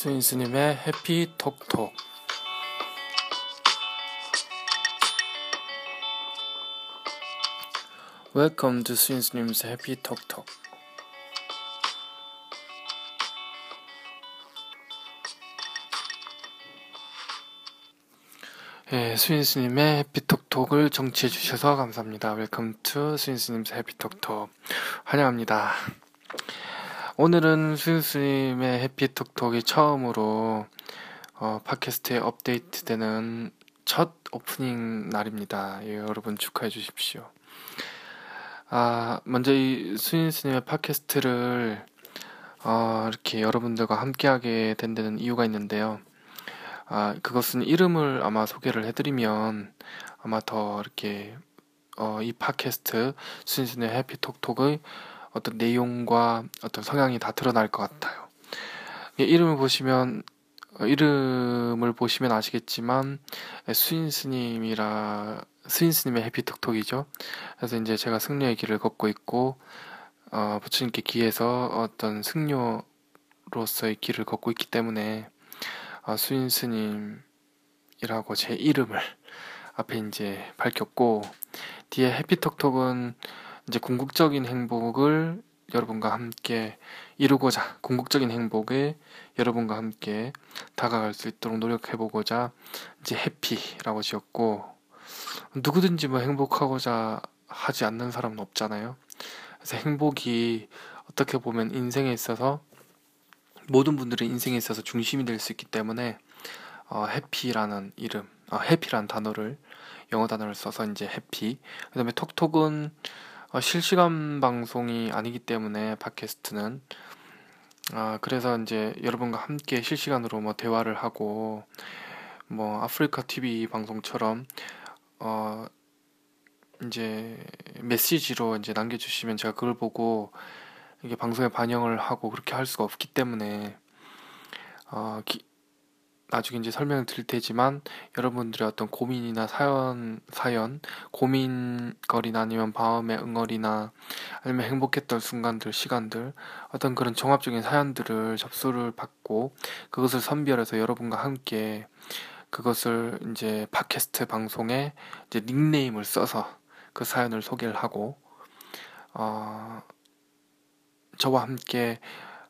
스윈스님의 해피 톡톡 Welcome to 스윈스님's 해피 톡톡 예, 스윈스님의 해피톡톡을 정치해 주셔서 감사합니다. Welcome to 수인스님의 해피 Talk Talk 환영합니다. 오늘은 스윈스님의 해피톡톡이 처음으로 어, 팟캐스트에 업데이트되는 첫 오프닝 날입니다. 예, 여러분 축하해 주십시오. 아, 먼저 이 스윈스님의 팟캐스트를 어, 이렇게 여러분들과 함께하게 된 데는 이유가 있는데요. 아, 그것은 이름을 아마 소개를 해드리면 아마 더 이렇게 어, 이 팟캐스트 순순의 해피톡톡의 어떤 내용과 어떤 성향이 다 드러날 것 같아요. 예, 이름을 보시면 어, 이름을 보시면 아시겠지만 수인 스님이라 수인스님의 해피톡톡이죠. 그래서 이제 제가 승려의 길을 걷고 있고 어, 부처님께 기해서 어떤 승려로서의 길을 걷고 있기 때문에 아, 수인 스님이라고 제 이름을 앞에 이제 밝혔고 뒤에 해피톡톡은 이제 궁극적인 행복을 여러분과 함께 이루고자 궁극적인 행복에 여러분과 함께 다가갈 수 있도록 노력해 보고자 이제 해피라고 지었고 누구든지 뭐 행복하고자 하지 않는 사람은 없잖아요. 그래서 행복이 어떻게 보면 인생에 있어서 모든 분들의 인생에 있어서 중심이 될 수 있기 때문에 어, 해피라는 이름, 어, 해피라는 단어를 영어 단어를 써서 이제 해피. 그다음에 톡톡은 어, 실시간 방송이 아니기 때문에 팟캐스트는. 아 그래서 이제 여러분과 함께 실시간으로 뭐 대화를 하고 뭐 아프리카 TV 방송처럼 어 이제 메시지로 이제 남겨주시면 제가 그걸 보고 이게 방송에 반영을 하고 그렇게 할 수가 없기 때문에 어, 기, 나중에 이제 설명을 드릴 테지만 여러분들의 어떤 고민이나 사연 사연 고민거리나 아니면 마음의 응어리나 아니면 행복했던 순간들 시간들 어떤 그런 종합적인 사연들을 접수를 받고 그것을 선별해서 여러분과 함께 그것을 이제 팟캐스트 방송에 이제 닉네임을 써서 그 사연을 소개를 하고 어 저와 함께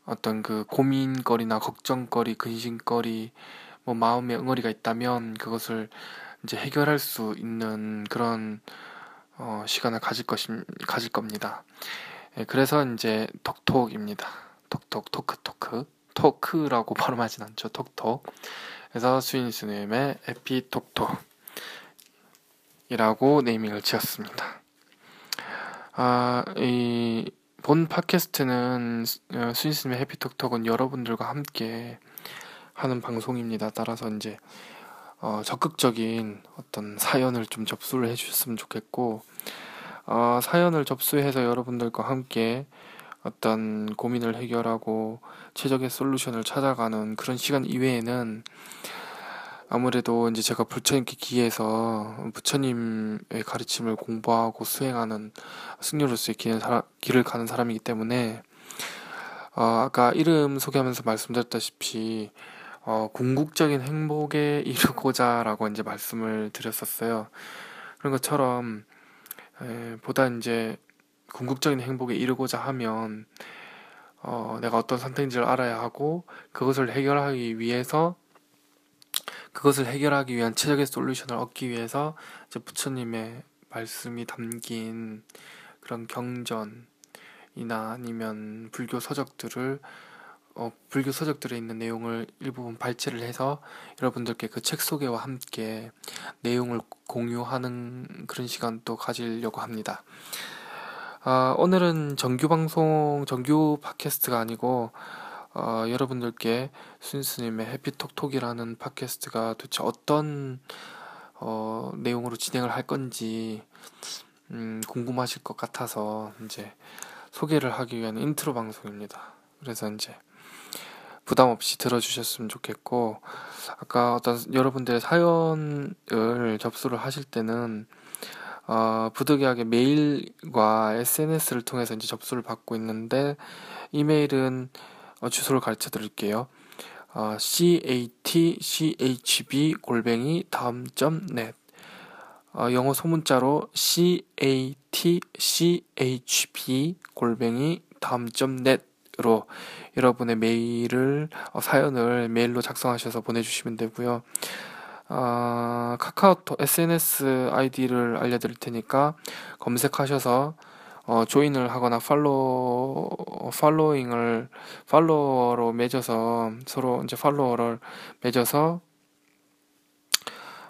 어떤 그 고민거리나 걱정거리, 근심거리, 뭐 마음의 응어리가 있다면 그것을 이제 해결할 수 있는 그런 어, 시간을 가질 것임 가질 겁니다. 예, 그래서 이제 톡톡입니다. 톡톡 토크 토크 토크라고 발음하진 않죠. 톡톡. 그래서 수인스님의 에피톡톡이라고 네이밍을 지었습니다. 아, 이 본 팟캐스트는 어, 스윈스의 해피톡톡은 여러분들과 함께 하는 방송입니다. 따라서 이제 어, 적극적인 어떤 사연을 좀 접수를 해주셨으면 좋겠고 어, 사연을 접수해서 여러분들과 함께 어떤 고민을 해결하고 최적의 솔루션을 찾아가는 그런 시간 이외에는 아무래도 이제 제가 부처님께 기해서 부처님의 가르침을 공부하고 수행하는 승려로서의 길을 가는 사람이기 때문에 어, 아까 이름 소개하면서 말씀드렸다시피 어, 궁극적인 행복에 이르고자라고 이제 말씀을 드렸었어요. 그런 것처럼 에, 보다 이제 궁극적인 행복에 이르고자 하면 어, 내가 어떤 선택지를 알아야 하고 그것을 해결하기 위해서 그것을 해결하기 위한 최적의 솔루션을 얻기 위해서 이제 부처님의 말씀이 담긴 그런 경전이나 아니면 불교 서적들을 어, 불교 서적들에 있는 내용을 일부분 발췌를 해서 여러분들께 그 책 소개와 함께 내용을 공유하는 그런 시간도 가지려고 합니다. 아, 오늘은 정규 방송, 정규 팟캐스트가 아니고 어, 여러분들께 수인스님의 해피 Talk Talk이라는 팟캐스트가 도대체 어떤 어, 내용으로 진행을 할 건지 음, 궁금하실 것 같아서 이제 소개를 하기 위한 인트로 방송입니다. 그래서 이제 부담 없이 들어주셨으면 좋겠고 아까 어떤 여러분들의 사연을 접수를 하실 때는 어, 부득이하게 메일과 SNS를 통해서 이제 접수를 받고 있는데 이메일은 어, 주소를 가르쳐 드릴게요. 어, catchb 골뱅이 다음 점 net 어, 영어 소문자로 catchb 골뱅이 다음 점 net 으로 여러분의 메일을 어, 사연을 메일로 작성하셔서 보내주시면 되고요. 어, 카카오톡 SNS 아이디를 알려드릴 테니까 검색하셔서 어, 조인을 하거나 팔로 팔로잉을 팔로워로 맺어서 서로 이제 팔로워를 맺어서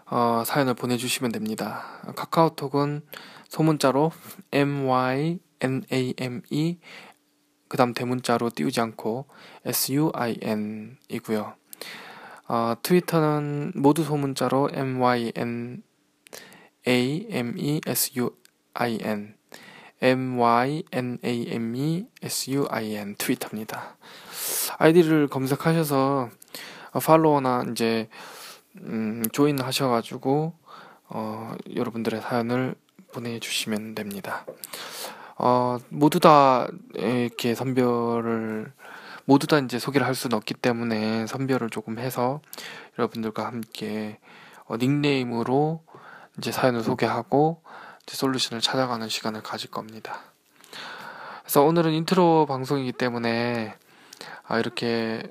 어, 사연을 보내주시면 됩니다. 카카오톡은 소문자로 M Y N A M E 그 다음 대문자로 띄우지 않고 S U I N 이고요. 어, 트위터는 모두 소문자로 M Y N A M E S U I N M Y N A M E S U I N 트위터입니다. 아이디를 검색하셔서 어, 팔로워나 이제 음, 조인 하셔가지고 어, 여러분들의 사연을 보내주시면 됩니다. 어, 모두 다 이렇게 선별을 모두 다 이제 소개를 할 수는 없기 때문에 선별을 조금 해서 여러분들과 함께 어, 닉네임으로 이제 사연을 소개하고 솔루션을 찾아가는 시간을 가질 겁니다. 그래서 오늘은 인트로 방송이기 때문에 아, 이렇게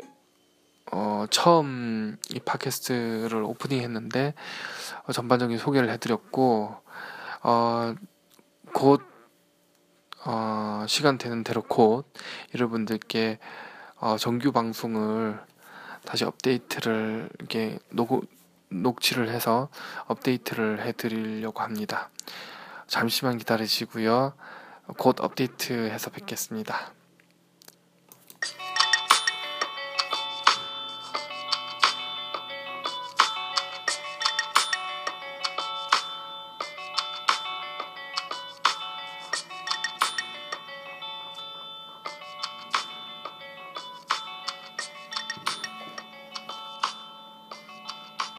어, 처음 이 팟캐스트를 오프닝 했는데 어, 전반적인 소개를 해드렸고 어, 곧 어, 시간 되는 대로 곧 여러분들께 어, 정규 방송을 다시 업데이트를 이렇게 녹, 녹취를 해서 업데이트를 해드리려고 합니다. 잠시만 기다리시고요. 곧 업데이트해서 뵙겠습니다.